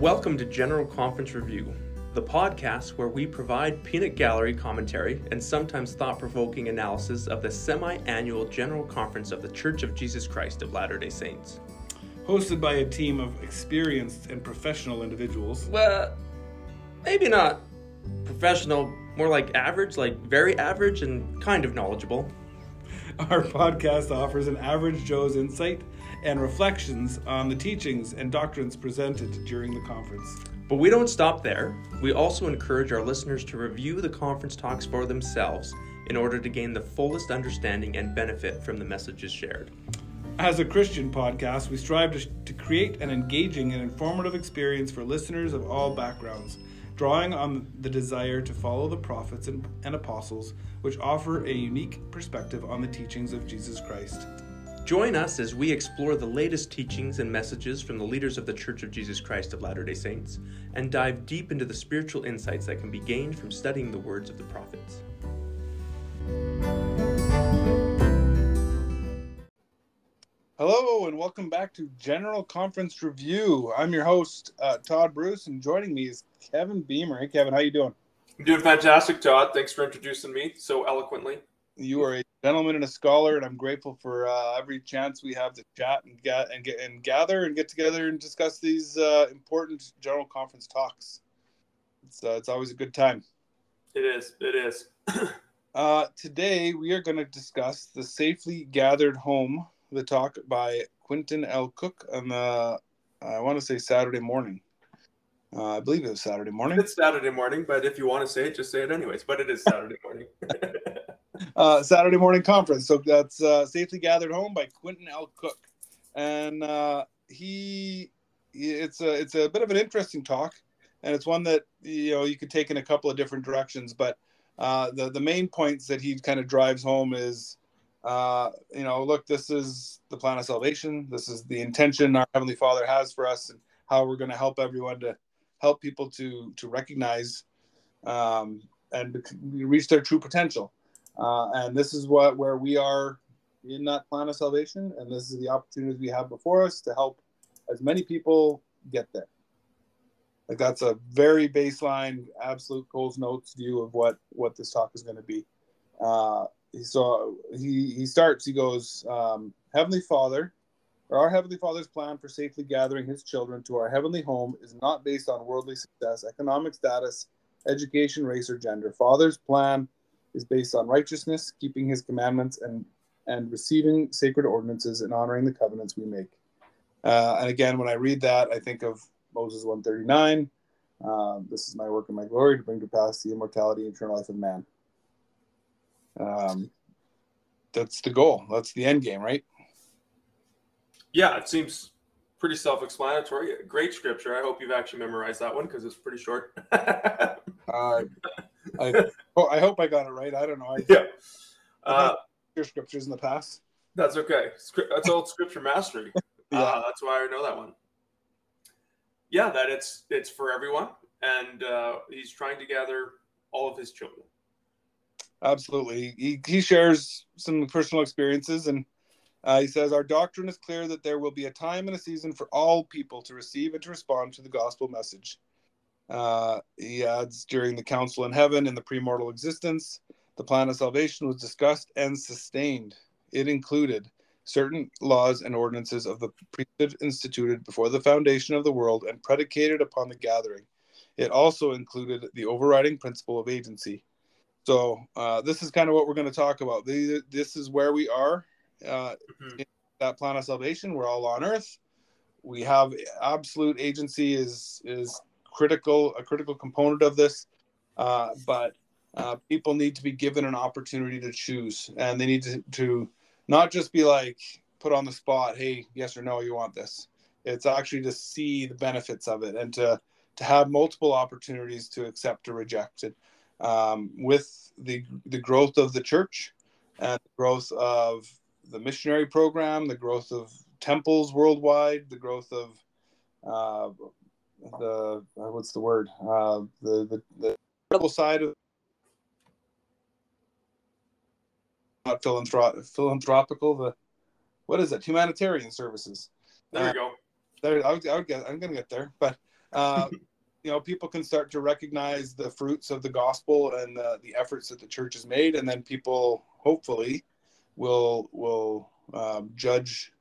Welcome to General Conference Review, the podcast where we provide peanut gallery commentary and sometimes thought provoking analysis of the semi annual General Conference of the Church of Jesus Christ of Latter day Saints. Hosted by a team of experienced and professional individuals. Well, maybe not professional, more like average, like very average and kind of knowledgeable. Our podcast offers an average Joe's insight and reflections on the teachings and doctrines presented during the conference. But we don't stop there. We also encourage our listeners to review the conference talks for themselves in order to gain the fullest understanding and benefit from the messages shared. As a Christian podcast, we strive to, to create an engaging and informative experience for listeners of all backgrounds, drawing on the desire to follow the prophets and, and apostles, which offer a unique perspective on the teachings of Jesus Christ. Join us as we explore the latest teachings and messages from the leaders of the Church of Jesus Christ of Latter day Saints and dive deep into the spiritual insights that can be gained from studying the words of the prophets. Hello, and welcome back to General Conference Review. I'm your host, uh, Todd Bruce, and joining me is Kevin Beamer. Hey, Kevin, how are you doing? I'm doing fantastic, Todd. Thanks for introducing me so eloquently. You are a gentleman and a scholar, and I'm grateful for uh, every chance we have to chat and get and get and gather and get together and discuss these uh, important General Conference talks. It's uh, it's always a good time. It is. It is. Uh, today we are going to discuss the safely gathered home. The talk by Quentin L. Cook on the I want to say Saturday morning. Uh, I believe it was Saturday morning. It's Saturday morning, but if you want to say it, just say it anyways. But it is Saturday morning. uh, Saturday morning conference. So that's uh, safely gathered home by Quentin L. Cook, and uh, he it's a it's a bit of an interesting talk, and it's one that you know you could take in a couple of different directions. But uh, the the main points that he kind of drives home is. Uh, you know, look, this is the plan of salvation. This is the intention our Heavenly Father has for us, and how we're going to help everyone to help people to to recognize um, and reach their true potential. Uh, and this is what where we are in that plan of salvation, and this is the opportunities we have before us to help as many people get there. Like that's a very baseline, absolute Coles Notes view of what what this talk is going to be. Uh, so he he starts. He goes, um, Heavenly Father, or our Heavenly Father's plan for safely gathering His children to our heavenly home is not based on worldly success, economic status, education, race, or gender. Father's plan is based on righteousness, keeping His commandments, and and receiving sacred ordinances and honoring the covenants we make. Uh, and again, when I read that, I think of Moses 139. Uh, this is my work and my glory to bring to pass the immortality and eternal life of man. Um, that's the goal. That's the end game, right? yeah, it seems pretty self-explanatory. Great scripture. I hope you've actually memorized that one because it's pretty short. uh, I, I hope I got it right. I don't know. I, yeah. Uh, your scriptures in the past. That's okay. That's old scripture mastery. yeah. Uh, that's why I know that one. Yeah, that it's it's for everyone, and uh, he's trying to gather all of his children. Absolutely, he he shares some personal experiences, and uh, he says our doctrine is clear that there will be a time and a season for all people to receive and to respond to the gospel message. Uh, he adds during the council in heaven in the premortal existence, the plan of salvation was discussed and sustained. It included certain laws and ordinances of the priesthood instituted before the foundation of the world and predicated upon the gathering. It also included the overriding principle of agency. So, uh, this is kind of what we're going to talk about. This is where we are uh, mm-hmm. that plan of salvation. We're all on earth. We have absolute agency is is critical a critical component of this, uh, but uh, people need to be given an opportunity to choose, and they need to, to not just be like put on the spot. Hey, yes or no, you want this. It's actually to see the benefits of it and to to have multiple opportunities to accept or reject it. Um, with the the growth of the church and the growth of the missionary program, the growth of temples worldwide, the growth of uh, the uh, what's the word? Uh, the the the incredible side of not philanthrop- philanthropical the what is it? Humanitarian services. There you uh, go. there I would, I would get, i'm gonna get there but uh, you know, people can start to recognize the fruits of the gospel and the, the efforts that the church has made, and then people hopefully will will um, judge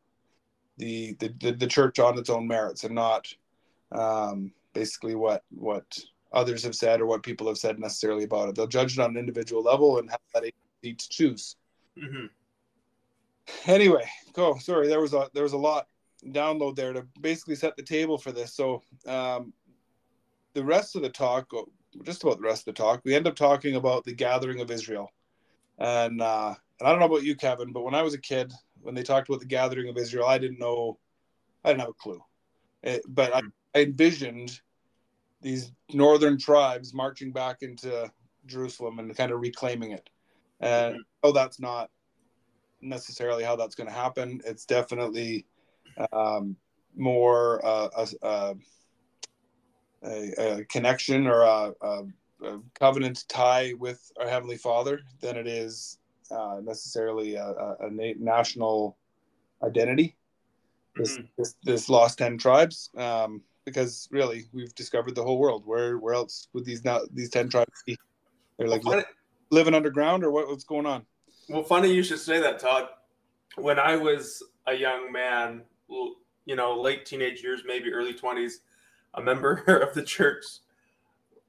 the, the the church on its own merits and not um, basically what what others have said or what people have said necessarily about it. They'll judge it on an individual level and have that agency to choose. Mm-hmm. Anyway, go. Sorry, there was a there was a lot download there to basically set the table for this. So um, the rest of the talk, just about the rest of the talk, we end up talking about the gathering of Israel, and uh, and I don't know about you, Kevin, but when I was a kid, when they talked about the gathering of Israel, I didn't know, I didn't have a clue, it, but I, I envisioned these northern tribes marching back into Jerusalem and kind of reclaiming it. And mm-hmm. oh, that's not necessarily how that's going to happen. It's definitely um, more uh, a, a, a, connection or a, a, covenant tie with our Heavenly Father than it is uh, necessarily a, national identity. This, mm-hmm. this, this lost 10 tribes. Um, because really we've discovered the whole world. Where where else would these now these ten tribes be? They're like well, living underground, or what, what's going on? Well, funny you should say that, Todd. When I was a young man, you know, late teenage years, maybe early twenties, a member of the church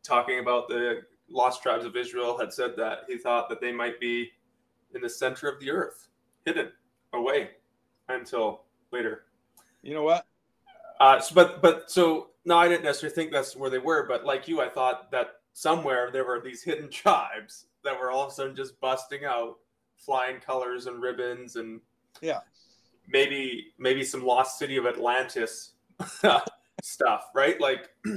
talking about the lost tribes of Israel had said that he thought that they might be in the center of the earth, hidden away until later. You know what? Uh, so, but but so no, I didn't necessarily think that's where they were, but like you, I thought that somewhere there were these hidden tribes that were all of a sudden just busting out, flying colors and ribbons and yeah, maybe maybe some lost city of Atlantis stuff, right? Like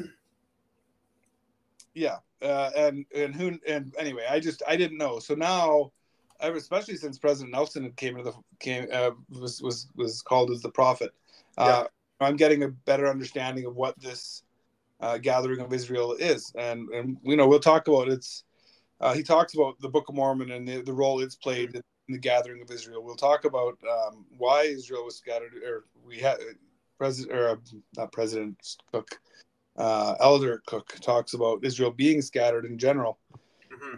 yeah, uh, and and who and anyway, I just I didn't know. So now, especially since President Nelson came into the came uh, was was was called as the prophet. Uh, I'm getting a better understanding of what this uh, gathering of Israel is, and and you know we'll talk about it's. Uh, he talks about the Book of Mormon and the, the role it's played in the gathering of Israel. We'll talk about um, why Israel was scattered, or we had president or uh, not President Cook, uh, Elder Cook talks about Israel being scattered in general. Mm-hmm.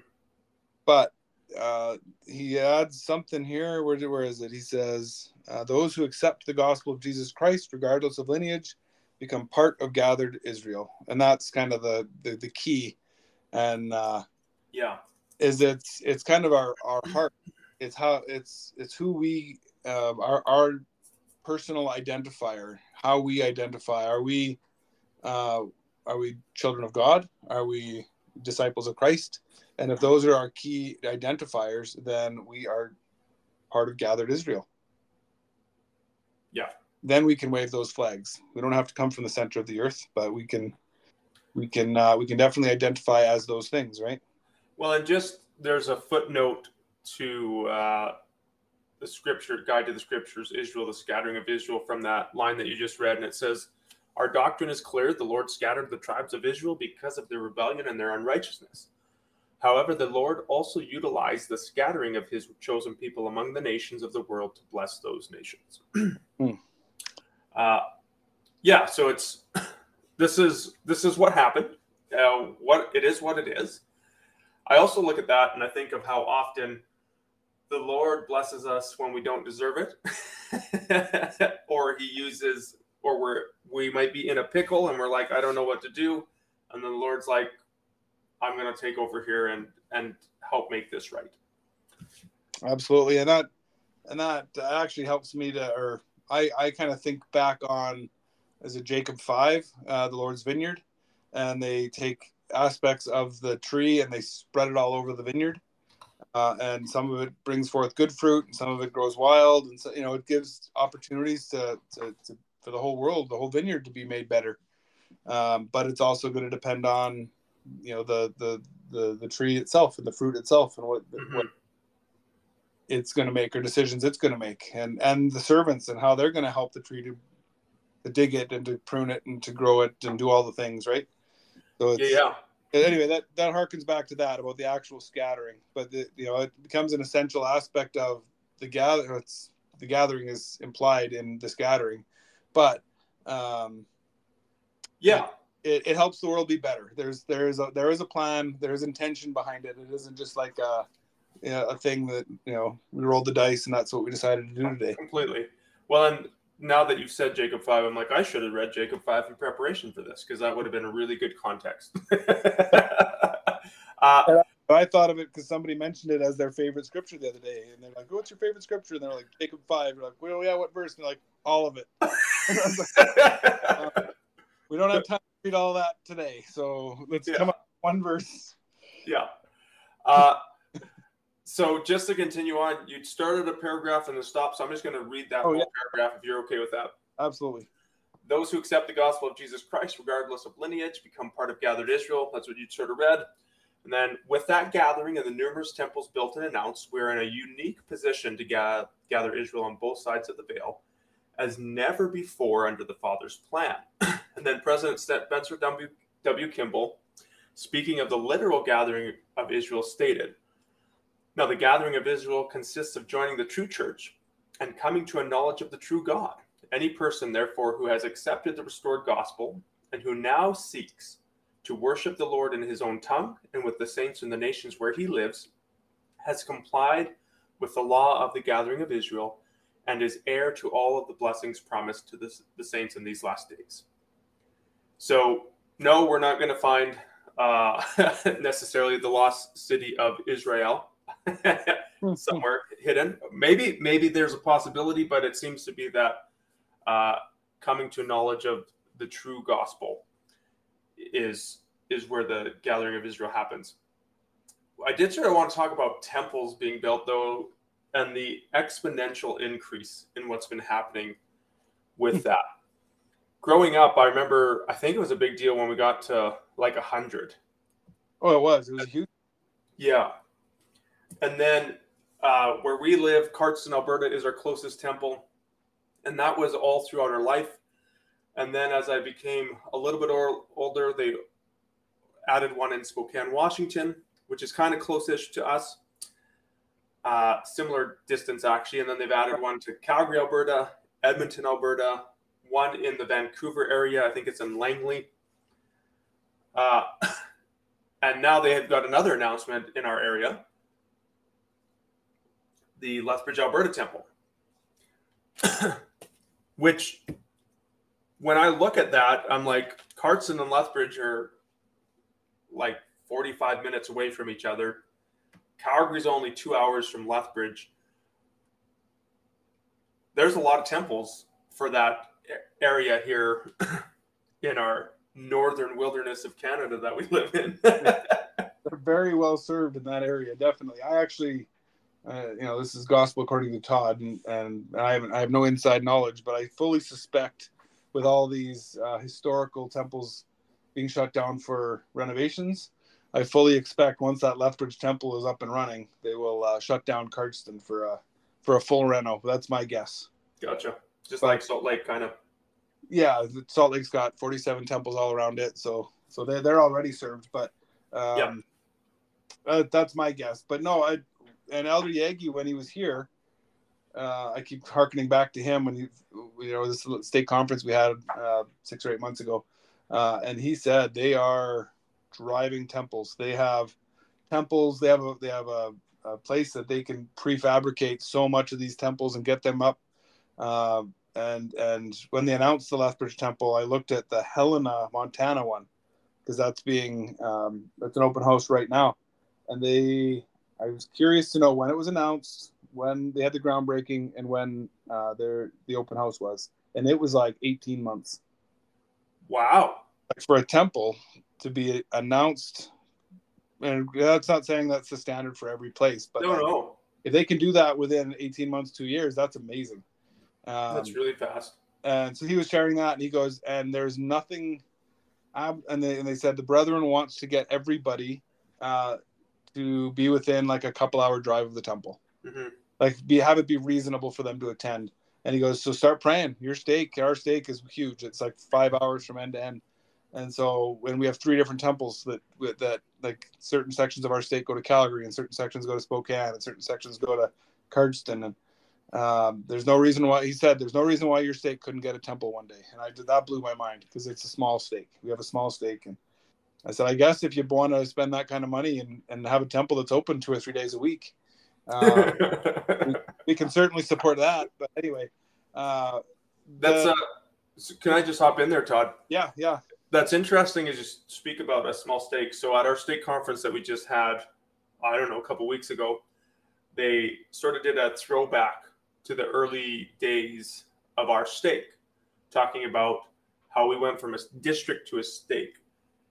But uh, he adds something here. Where, where is it? He says, uh, Those who accept the gospel of Jesus Christ, regardless of lineage, become part of gathered Israel. And that's kind of the, the, the key. And uh, yeah, is it's it's kind of our, our heart. It's how it's it's who we uh, our our personal identifier, how we identify. Are we uh, are we children of God? Are we disciples of Christ? And if those are our key identifiers, then we are part of gathered Israel. Yeah. Then we can wave those flags. We don't have to come from the center of the earth, but we can we can uh, we can definitely identify as those things, right? Well, and just there's a footnote to uh, the scripture guide to the scriptures, Israel, the scattering of Israel, from that line that you just read, and it says, "Our doctrine is clear: the Lord scattered the tribes of Israel because of their rebellion and their unrighteousness." However, the Lord also utilized the scattering of his chosen people among the nations of the world to bless those nations. mm. uh, yeah, so it's this is this is what happened. Uh, what it is, what it is. I also look at that and I think of how often the Lord blesses us when we don't deserve it, or He uses, or we're we might be in a pickle and we're like, I don't know what to do, and then the Lord's like, I'm going to take over here and and help make this right. Absolutely, and that and that actually helps me to, or I I kind of think back on as a Jacob five, uh, the Lord's vineyard, and they take aspects of the tree and they spread it all over the vineyard. Uh, and some of it brings forth good fruit, and some of it grows wild, and so you know it gives opportunities to, to, to for the whole world, the whole vineyard to be made better. Um, but it's also going to depend on you know the the the, the tree itself and the fruit itself and what mm-hmm. what it's going to make or decisions it's going to make and and the servants and how they're going to help the tree to, to dig it and to prune it and to grow it and do all the things right? So yeah anyway that that harkens back to that about the actual scattering but the, you know it becomes an essential aspect of the gather it's the gathering is implied in the scattering but um yeah it, it helps the world be better. There's there is a there is a plan. There is intention behind it. It isn't just like a you know, a thing that you know we rolled the dice and that's what we decided to do today. Completely. Well, and now that you've said Jacob five, I'm like I should have read Jacob five in preparation for this because that would have been a really good context. uh, I thought of it because somebody mentioned it as their favorite scripture the other day, and they're like, "What's your favorite scripture?" And they're like, "Jacob 5 You're like, "Well, yeah, what verse?" And they're like, "All of it." uh, we don't have time to read all that today, so let's yeah. come up with one verse. Yeah. Uh, so just to continue on, you started a paragraph and then stopped. So I'm just going to read that oh, whole yeah. paragraph if you're okay with that. Absolutely. Those who accept the gospel of Jesus Christ, regardless of lineage, become part of gathered Israel. That's what you sort of read. And then, with that gathering and the numerous temples built and announced, we're in a unique position to ga- gather Israel on both sides of the veil as never before under the Father's plan. And then, President Spencer W. w. Kimball, speaking of the literal gathering of Israel, stated Now, the gathering of Israel consists of joining the true church and coming to a knowledge of the true God. Any person, therefore, who has accepted the restored gospel and who now seeks to worship the Lord in his own tongue and with the saints in the nations where he lives, has complied with the law of the gathering of Israel, and is heir to all of the blessings promised to the, the saints in these last days. So, no, we're not going to find uh, necessarily the lost city of Israel somewhere hidden. Maybe, maybe there's a possibility, but it seems to be that uh, coming to knowledge of the true gospel is is where the gathering of Israel happens. I did sort of want to talk about temples being built though, and the exponential increase in what's been happening with that. Growing up, I remember I think it was a big deal when we got to like a hundred. Oh, it was. It was huge. Yeah, and then uh, where we live, Cardston, Alberta, is our closest temple, and that was all throughout our life. And then as I became a little bit older, they added one in Spokane, Washington, which is kind of close-ish to us. Uh, similar distance actually, and then they've added one to Calgary, Alberta, Edmonton, Alberta, one in the Vancouver area. I think it's in Langley. Uh, and now they have got another announcement in our area the Lethbridge, Alberta Temple, which when I look at that, I'm like, Cardston and Lethbridge are like 45 minutes away from each other. Calgary's only two hours from Lethbridge. There's a lot of temples for that area here in our northern wilderness of Canada that we live in. They're very well served in that area, definitely. I actually, uh, you know, this is gospel according to Todd, and, and I haven't, I have no inside knowledge, but I fully suspect with all these uh, historical temples being shut down for renovations, I fully expect once that Lethbridge Temple is up and running, they will uh, shut down Cardston for a for a full reno. That's my guess. Gotcha. Just but, like Salt Lake, kind of. Yeah, Salt Lake's got 47 temples all around it, so so they're they're already served. But um, yeah. Uh, that's my guess. But no, I and Elder Yagi when he was here, uh, I keep harkening back to him when he, you know, this stake conference we had uh, six or eight months ago, uh, and he said they are driving temples. They have temples. They have a they have a, a place that they can prefabricate so much of these temples and get them up. Uh, and and when they announced the Lethbridge Temple, I looked at the Helena, Montana one because that's being um, that's an open house right now, and they. I was curious to know when it was announced, when they had the groundbreaking and when uh, their the open house was, and it was like 18 months. Wow! Like for a temple to be announced, and that's not saying that's the standard for every place, but no, like, no. if they can do that within 18 months, two years, that's amazing. Um, that's really fast. And so he was sharing that, and he goes, and there's nothing. and they and they said the brethren wants to get everybody uh, to be within like a couple hour drive of the temple. Mm-hmm like be have it be reasonable for them to attend. And he goes, so start praying. Your stake, our stake is huge. It's like five hours from end to end. And so when we have three different temples that that like certain sections of our stake go to Calgary and certain sections go to Spokane and certain sections go to Cardston and Um, there's no reason why he said there's no reason why your stake couldn't get a temple one day, and I did that blew my mind because it's a small stake. We have a small stake, and I said, I guess if you want to spend that kind of money and, and have a temple that's open two or three days a week, uh, we, we, can certainly support that. But anyway, uh, that's the, uh, can I just hop in there, Todd? Yeah, yeah. That's interesting as you speak about a small stake. So at our stake conference that we just had, I don't know, a couple weeks ago, they sort of did a throwback to the early days of our stake, talking about how we went from a district to a stake.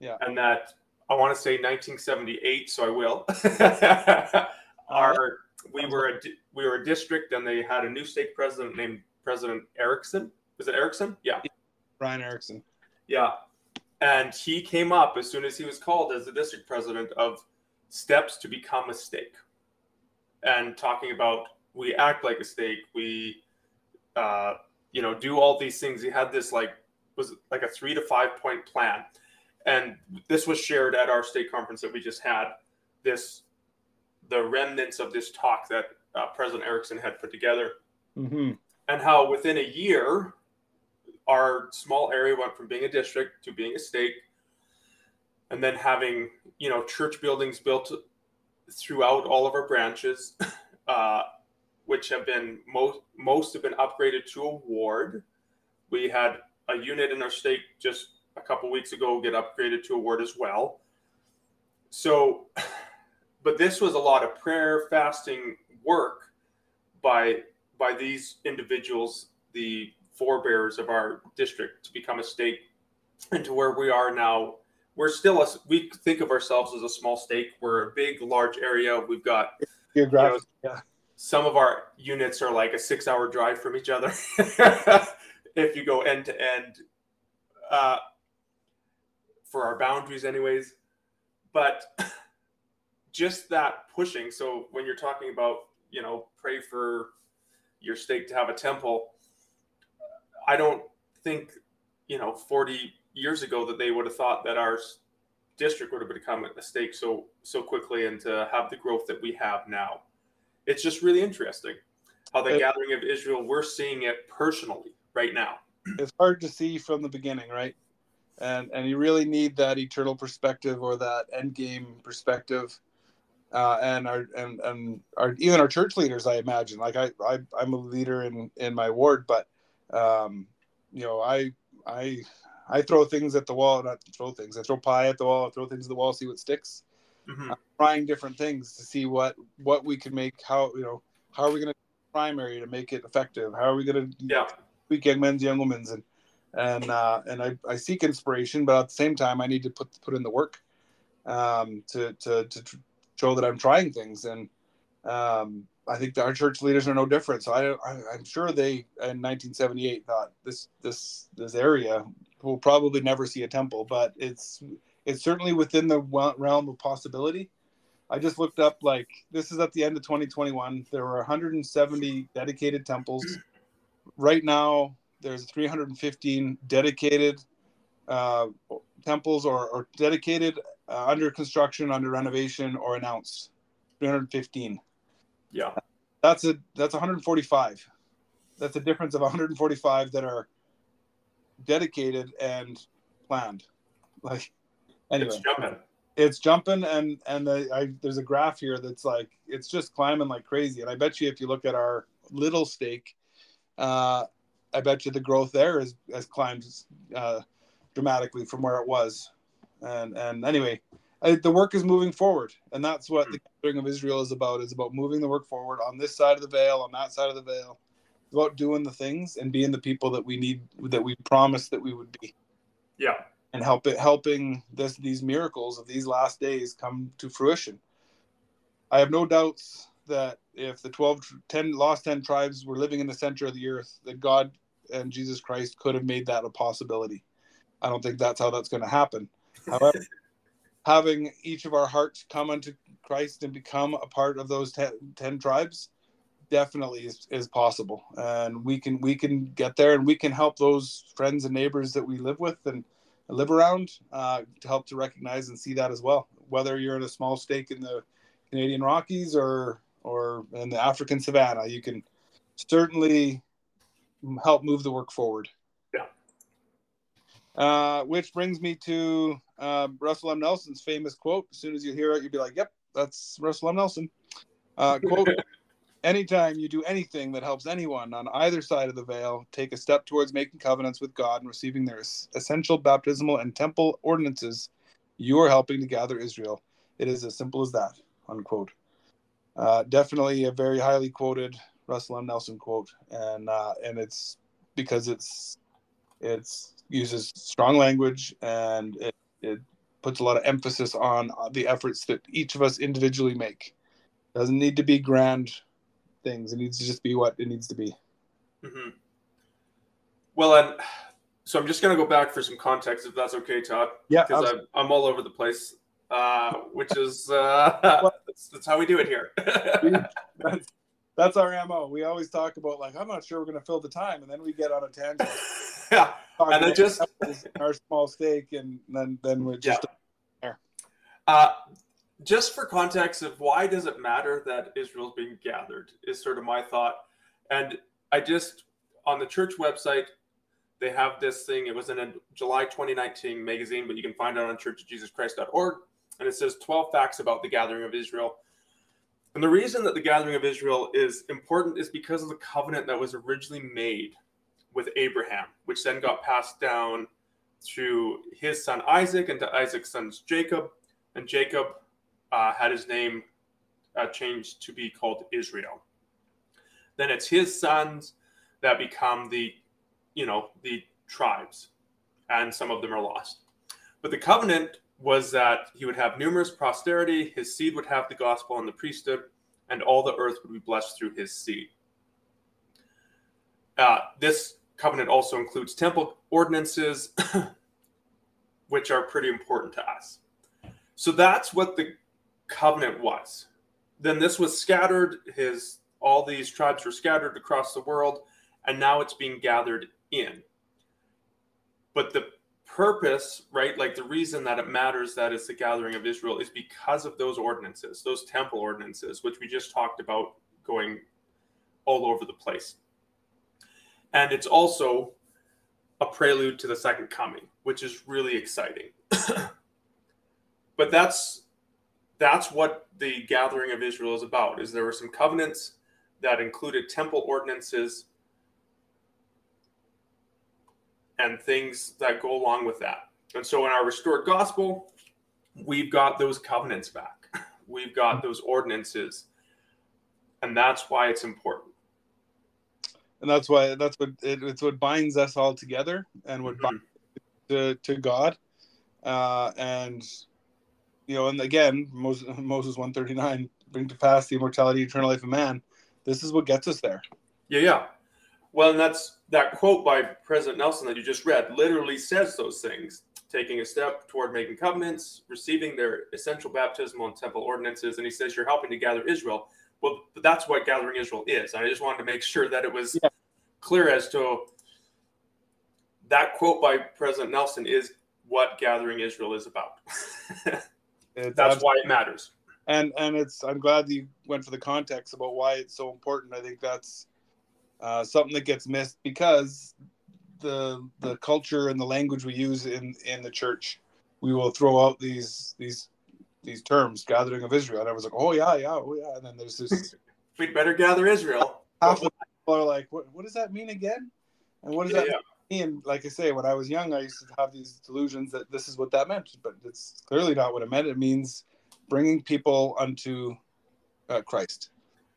Yeah. And that I want to say 1978, so I will. Uh-huh. our we were a we were a district, and they had a new stake president named President Erickson. Was it Erickson? Yeah. Brian Erickson. Yeah. And he came up as soon as he was called as the district president of steps to become a stake and talking about we act like a stake, we, uh, you know, do all these things. He had this like was like a three to five point plan, and this was shared at our stake conference that we just had. This, the remnants of this talk that uh, President Erickson had put together, mm-hmm. and how within a year, our small area went from being a district to being a stake, and then having you know church buildings built throughout all of our branches, uh, which have been most most have been upgraded to a ward. We had a unit in our stake just a couple weeks ago get upgraded to a ward as well. So, but this was a lot of prayer, fasting, work by by these individuals, the forebears of our district, to become a stake and to where we are now we're still a, we think of ourselves as a small stake. We're a big, large area. We've got you know, yeah. Some of our units are like a six-hour drive from each other. if you go end to end, for our boundaries, anyways. But just that pushing. So when you're talking about, you know, pray for your stake to have a temple, I don't think, you know, 40 years ago that they would have thought that our district would have become a stake so so quickly and to have the growth that we have now. It's just really interesting how the it, gathering of Israel we're seeing it personally right now. It's hard to see from the beginning, right? And and you really need that eternal perspective or that end game perspective. Uh, and our and and our even our church leaders, I imagine. Like I, I I'm a leader in in my ward, but um, you know, I I I throw things at the wall, not throw things. I throw pie at the wall, I throw things at the wall, see what sticks. Mm-hmm. trying different things to see what what we can make. How you know how are we going to primary to make it effective? How are we going to yeah tweak young men's, young women's, and and uh, and I, I seek inspiration, but at the same time I need to put put in the work um, to, to to show that I'm trying things and. Um, I think our church leaders are no different. So I, I, am sure they in 1978 thought this this this area will probably never see a temple, but it's it's certainly within the realm of possibility. I just looked up like this is at the end of 2021. There were 170 dedicated temples. Right now, there's 315 dedicated uh, temples or, or dedicated uh, under construction, under renovation, or announced. 315. Yeah. That's a that's 145. That's a difference of 145 that are dedicated and planned. Like anyway, it's jumping. It's jumping, and and the, I, there's a graph here that's like it's just climbing like crazy. And I bet you if you look at our little stake, uh, I bet you the growth there is has climbed uh, dramatically from where it was. And and anyway, I, the work is moving forward, and that's what the gathering of Israel is about. Is about moving the work forward on this side of the veil, on that side of the veil. It's about doing the things and being the people that we need, that we promised that we would be. Yeah, and help it, helping this these miracles of these last days come to fruition. I have no doubts that if the 12, 10 lost 10 tribes were living in the center of the earth, that God and Jesus Christ could have made that a possibility. I don't think that's how that's going to happen. However, having each of our hearts come unto Christ and become a part of those ten, 10 tribes definitely is, is possible and we can we can get there and we can help those friends and neighbors that we live with and live around uh, to help to recognize and see that as well whether you're in a small stake in the canadian rockies or or in the african savannah you can certainly help move the work forward. Yeah. Uh, which brings me to uh, Russell M. Nelson's famous quote. As soon as you hear it, you'll be like, "Yep, that's Russell M. Nelson." Uh, quote: Anytime you do anything that helps anyone on either side of the veil take a step towards making covenants with God and receiving their essential baptismal and temple ordinances, you are helping to gather Israel. It is as simple as that. Unquote. Uh, definitely a very highly quoted Russell M. Nelson quote, and uh, and it's because it's it's uses strong language and it, it puts a lot of emphasis on the efforts that each of us individually make. Doesn't need to be grand things. It needs to just be what it needs to be. Mm-hmm. Well, and so I'm just going to go back for some context, if that's okay, Todd. Yeah, because I'm, I'm, all over the place, uh, which is uh, that's, that's, how we do it here. that's, that's our mo. We always talk about like I'm not sure we're going to fill the time, and then we get on a tangent. yeah, and then just our small stake, and then then we're just yeah. Uh, just for context of why does it matter that Israel's being gathered is sort of my thought. And I just on the church website, they have this thing. It was in a July 2019 magazine, but you can find it on churchofjesuschrist.org. And it says 12 facts about the gathering of Israel. And the reason that the gathering of Israel is important is because of the covenant that was originally made with Abraham, which then got passed down to his son Isaac and to Isaac's sons Jacob. And Jacob uh, had his name uh, changed to be called Israel. Then it's his sons that become the, you know, the tribes, and some of them are lost. But the covenant was that he would have numerous posterity, his seed would have the gospel and the priesthood, and all the earth would be blessed through his seed. Uh, this covenant also includes temple ordinances, which are pretty important to us. So that's what the covenant was. Then this was scattered, his all these tribes were scattered across the world, and now it's being gathered in. But the purpose, right, like the reason that it matters that it's the gathering of Israel is because of those ordinances, those temple ordinances, which we just talked about going all over the place. And it's also a prelude to the second coming, which is really exciting. but that's that's what the gathering of Israel is about. Is there were some covenants that included temple ordinances and things that go along with that. And so in our restored gospel, we've got those covenants back. We've got those ordinances. And that's why it's important. And that's why that's what it, it's what binds us all together and what mm-hmm. binds to, to God. Uh, and you know, and again, Moses, Moses 139, bring to pass the immortality, eternal life of man. This is what gets us there. Yeah, yeah. Well, and that's that quote by President Nelson that you just read literally says those things taking a step toward making covenants, receiving their essential baptismal and temple ordinances. And he says, You're helping to gather Israel. Well, that's what gathering Israel is. And I just wanted to make sure that it was yeah. clear as to that quote by President Nelson is what gathering Israel is about. It's That's why it matters. And and it's I'm glad you went for the context about why it's so important. I think that's uh, something that gets missed because the the culture and the language we use in in the church, we will throw out these these these terms, gathering of Israel, and I was like, oh yeah, yeah, oh yeah, and then there's this. We'd better gather Israel. Half of people are like, what, what does that mean again? And what does yeah, that yeah and like I say, when I was young, I used to have these delusions that this is what that meant, but it's clearly not what it meant. It means bringing people unto uh, Christ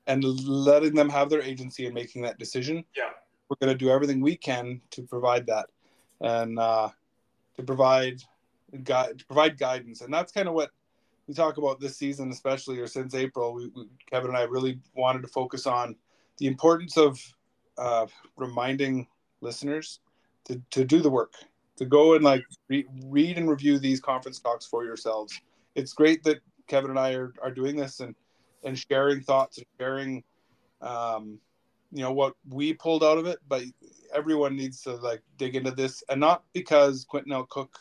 and letting them have their agency in making that decision. Yeah, we're going to do everything we can to provide that, and uh, to provide guide, to provide guidance, and that's kind of what we talk about this season, especially or since April. We, we, Kevin and I really wanted to focus on the importance of uh, reminding listeners to, to do the work, to go and like re- read and review these conference talks for yourselves. It's great that Kevin and I are, are doing this and, and sharing thoughts and sharing, um, you know, what we pulled out of it, but everyone needs to like dig into this and not because Quentin L. Cook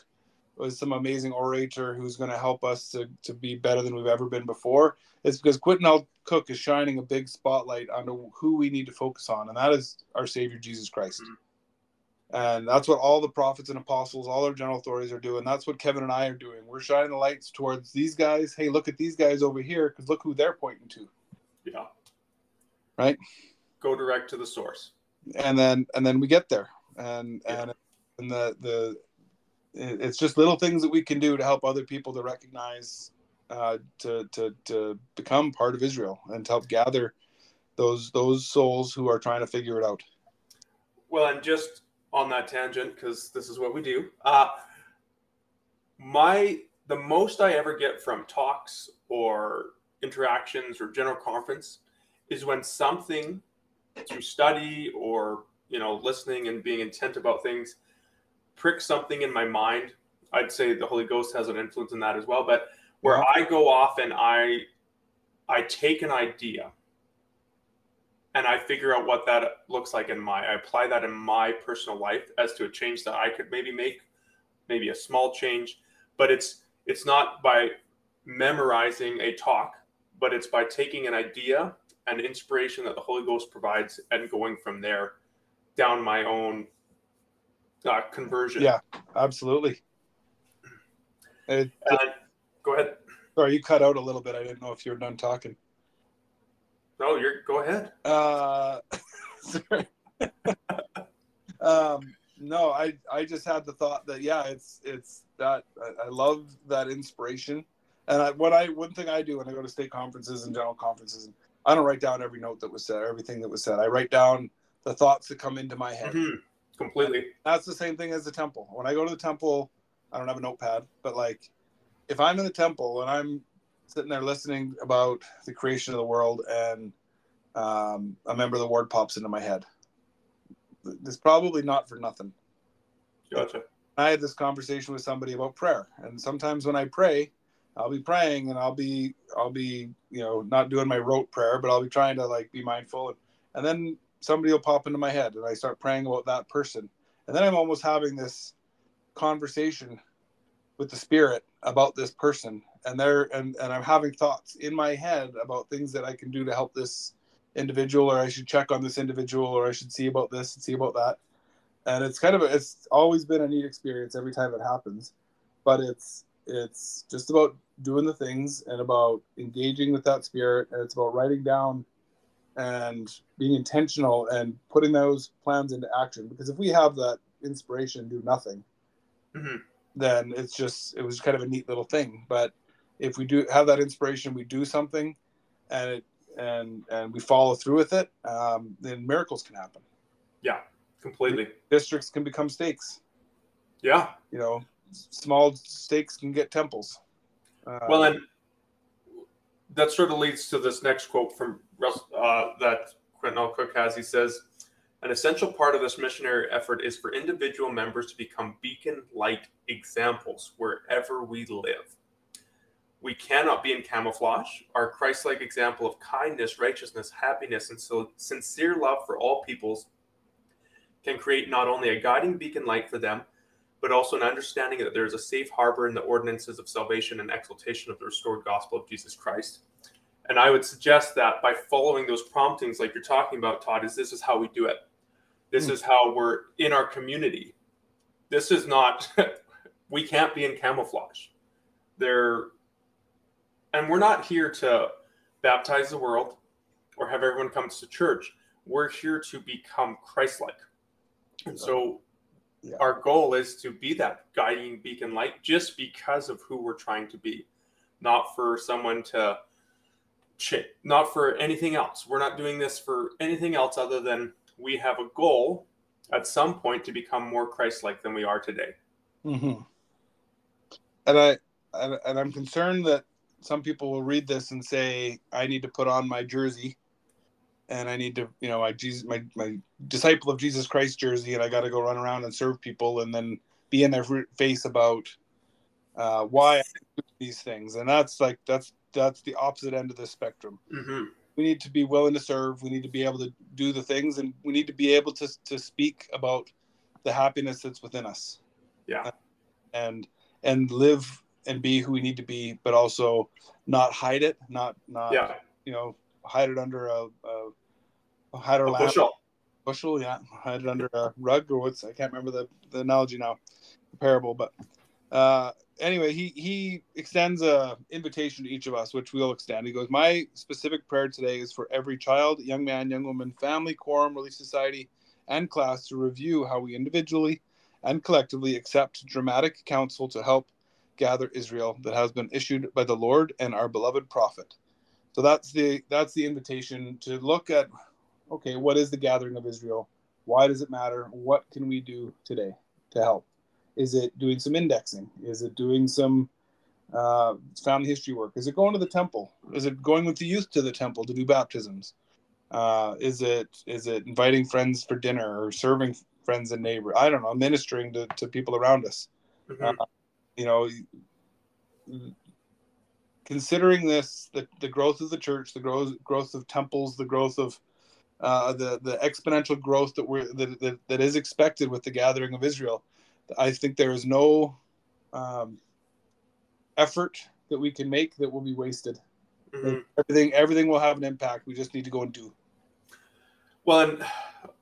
with some amazing orator who's going to help us to, to be better than we've ever been before. It's because Quentin L. Cook is shining a big spotlight on who we need to focus on, and that is our Savior Jesus Christ. Mm-hmm. And that's what all the prophets and apostles, all our general authorities are doing. That's what Kevin and I are doing. We're shining the lights towards these guys. Hey, look at these guys over here because look who they're pointing to. Yeah. Right. Go direct to the source. And then and then we get there, and yeah. and and the the it's just little things that we can do to help other people to recognize, uh, to to to become part of Israel and to help gather those those souls who are trying to figure it out. Well, and just on that tangent because this is what we do. Uh, my the most I ever get from talks or interactions or general conference is when something through study or you know listening and being intent about things pricks something in my mind. I'd say the Holy Ghost has an influence in that as well. But where I go off and I I take an idea and I figure out what that looks like in my I apply that in my personal life as to a change that I could maybe make, maybe a small change, but it's it's not by memorizing a talk, but it's by taking an idea and inspiration that the Holy Ghost provides and going from there down my own uh, conversion. Yeah, absolutely. It, go ahead. Sorry, you cut out a little bit. I didn't know if you were done talking. No, you're go ahead. Uh, um, no, I I just had the thought that yeah, it's it's that I, I love that inspiration, and I, what I one thing I do when I go to stake conferences and general conferences, I don't write down every note that was said, everything that was said. I write down the thoughts that come into my head. Mm-hmm. Completely. That's the same thing as the temple. When I go to the temple, I don't have a notepad, but like if I'm in the temple and I'm sitting there listening about the creation of the world, and um, a member of the ward pops into my head. It's probably not for nothing. Gotcha. I had this conversation with somebody about prayer, and sometimes when I pray, I'll be praying and I'll be I'll be you know not doing my rote prayer, but I'll be trying to like be mindful, and, and then somebody will pop into my head, and I start praying about that person, and then I'm almost having this conversation with the spirit about this person and they're and, and i'm having thoughts in my head about things that i can do to help this individual or i should check on this individual or i should see about this and see about that and it's kind of a, it's always been a neat experience every time it happens but it's it's just about doing the things and about engaging with that spirit and it's about writing down and being intentional and putting those plans into action because if we have that inspiration do nothing mm-hmm. Then it's just it was kind of a neat little thing but if we do have that inspiration, we do something, and it and and we follow through with it, um, then miracles can happen. Yeah, completely. Districts can become stakes. Yeah, you know, small stakes can get temples. Uh, well, and that sort of leads to this next quote from uh, that Quentin L. Cook has. He says, "An essential part of this missionary effort is for individual members to become beacon light examples wherever we live." We cannot be in camouflage. Our Christ like example of kindness, righteousness, happiness, and sincere love for all peoples can create not only a guiding beacon light for them, but also an understanding that there is a safe harbor in the ordinances of salvation and exaltation of the restored gospel of Jesus Christ. And I would suggest that by following those promptings, like you're talking about, Todd, is this is how we do it. This mm. is how we're in our community. This is not, we can't be in camouflage. There, and we're not here to baptize the world or have everyone come to church. We're here to become Christ like. And so yeah. our goal is to be that guiding beacon light just because of who we're trying to be, not for someone to not for anything else. We're not doing this for anything else other than we have a goal at some point to become more Christ-like than we are today. Mm-hmm. And I and I'm concerned that some people will read this and say, I need to put on my jersey and I need to, you know, my Jesus, my, my disciple of Jesus Christ jersey, and I got to go run around and serve people and then be in their face about uh, why I do these things. And that's like, that's, that's the opposite end of the spectrum. Mm-hmm. We need to be willing to serve. We need to be able to do the things and we need to be able to, to speak about the happiness that's within us. Yeah. Uh, and, and live and be who we need to be, but also not hide it, not not Yeah. you know hide it under a, a, hide our A bushel. bushel, yeah, hide it under a rug or what's I can't remember the, the analogy now, the parable, but uh, anyway, he he extends a invitation to each of us, which we'll extend. He goes, "My specific prayer today is for every child, young man, young woman, family, quorum, relief society, and class to review how we individually and collectively accept dramatic counsel to help gather Israel that has been issued by the Lord and our beloved prophet." So that's the that's the invitation to look at okay, what is the gathering of Israel? Why does it matter? What can we do today to help? Is it doing some indexing? Is it doing some uh, family history work? Is it going to the temple? Is it going with the youth to the temple to do baptisms? Uh, is it is it inviting friends for dinner or serving friends and neighbors? I don't know, ministering to, to people around us. Mhm. You know, considering this, the, the growth of the church, the growth growth of temples, the growth of uh, the the exponential growth that we're that, that, that is expected with the gathering of Israel. I think there is no um, effort that we can make that will be wasted. Mhm. Everything everything will have an impact. We just need to go and do. Well, and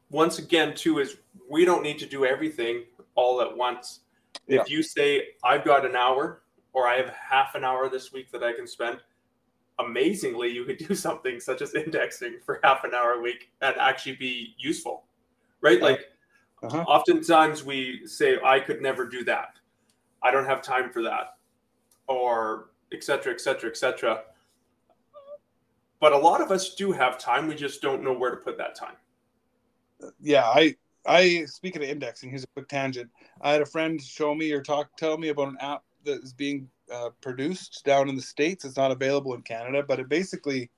once again, too, is we don't need to do everything all at once. Yeah. If you say, I've got an hour or I have half an hour this week that I can spend, amazingly, you could do something such as indexing for half an hour a week and actually be useful, right? Like, Uh-huh. oftentimes we say, I could never do that. I don't have time for that, or et cetera, et cetera, et cetera. But a lot of us do have time. We just don't know where to put that time. Yeah, I I speaking of indexing, here's a quick tangent. I had a friend show me or talk tell me about an app that is being uh, produced down in the states. It's not available in Canada, but it basically,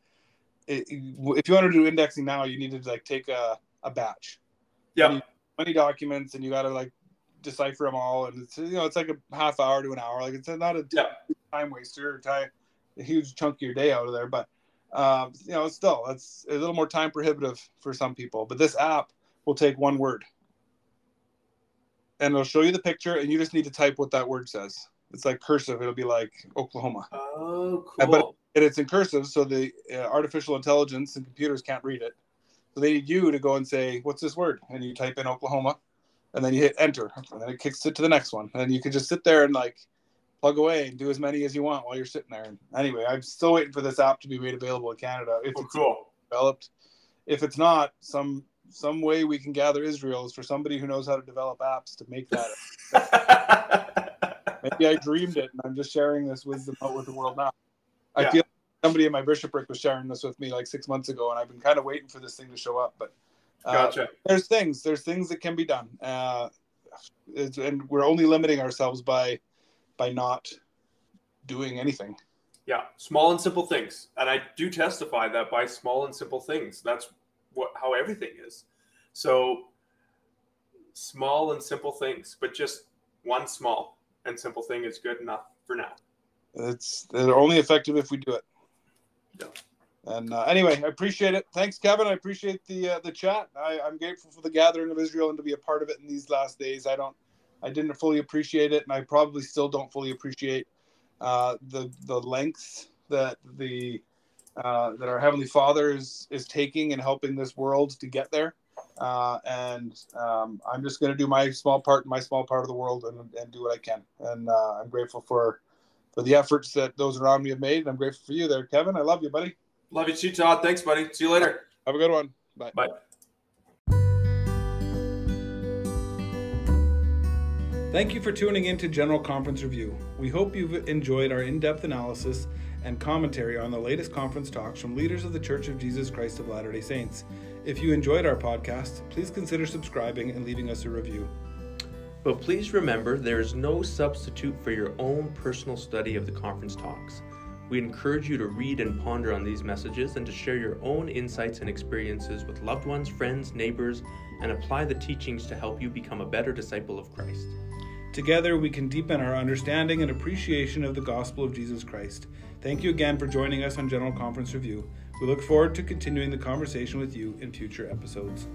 it, if you want to do indexing now, you need to like take a, a batch. Yeah. Many documents, and you got to like decipher them all, and it's you know it's like a half hour to an hour. Like it's not a Yeah. time waster or time a huge chunk of your day out of there, but um, you know still it's a little more time prohibitive for some people. But this app will take one word and it'll show you the picture and you just need to type what that word says it's like cursive it'll be like oklahoma Oh, cool. but- and it's in cursive so the uh, artificial intelligence and computers can't read it so they need you to go and say what's this word and you type in oklahoma and then you hit enter and then it kicks it to the next one and you can just sit there and like plug away and do as many as you want while you're sitting there and anyway i'm still waiting for this app to be made available in canada if oh, it's cool. developed. If it's not, some some way we can gather Israel is for somebody who knows how to develop apps to make that. Maybe I dreamed it, and I'm just sharing this wisdom out with the world now. I Yeah. feel like somebody in my bishopric was sharing this with me like six months ago, and I've been kind of waiting for this thing to show up. But uh, gotcha. there's things, there's things that can be done, uh, it's, and we're only limiting ourselves by by not doing anything. Yeah, small and simple things, and I do testify that by small and simple things. That's what how everything is. So small and simple things, but just one small and simple thing is good enough for now. It's they're only effective if we do it. Yeah. And uh, anyway, I appreciate it. Thanks, Kevin. I appreciate the uh, the chat. I, I'm grateful for the gathering of Israel and to be a part of it in these last days. I don't, I didn't fully appreciate it, and I probably still don't fully appreciate uh, the the lengths that the uh, that our Heavenly Father is is taking and helping this world to get there. Uh, and um, I'm just going to do my small part in my small part of the world and, and do what I can. And uh, I'm grateful for for the efforts that those around me have made. And I'm grateful for you there, Kevin. I love you, buddy. Love you too, Todd. Thanks, buddy. See you later. Have a good one. Bye. Bye. Thank you for tuning in to General Conference Review. We hope you've enjoyed our in depth analysis and commentary on the latest conference talks from leaders of the Church of Jesus Christ of Latter day Saints. If you enjoyed our podcast, please consider subscribing and leaving us a review. But please remember there is no substitute for your own personal study of the conference talks. We encourage you to read and ponder on these messages and to share your own insights and experiences with loved ones, friends, neighbors, and apply the teachings to help you become a better disciple of Christ. Together, we can deepen our understanding and appreciation of the gospel of Jesus Christ. Thank you again for joining us on General Conference Review. We look forward to continuing the conversation with you in future episodes.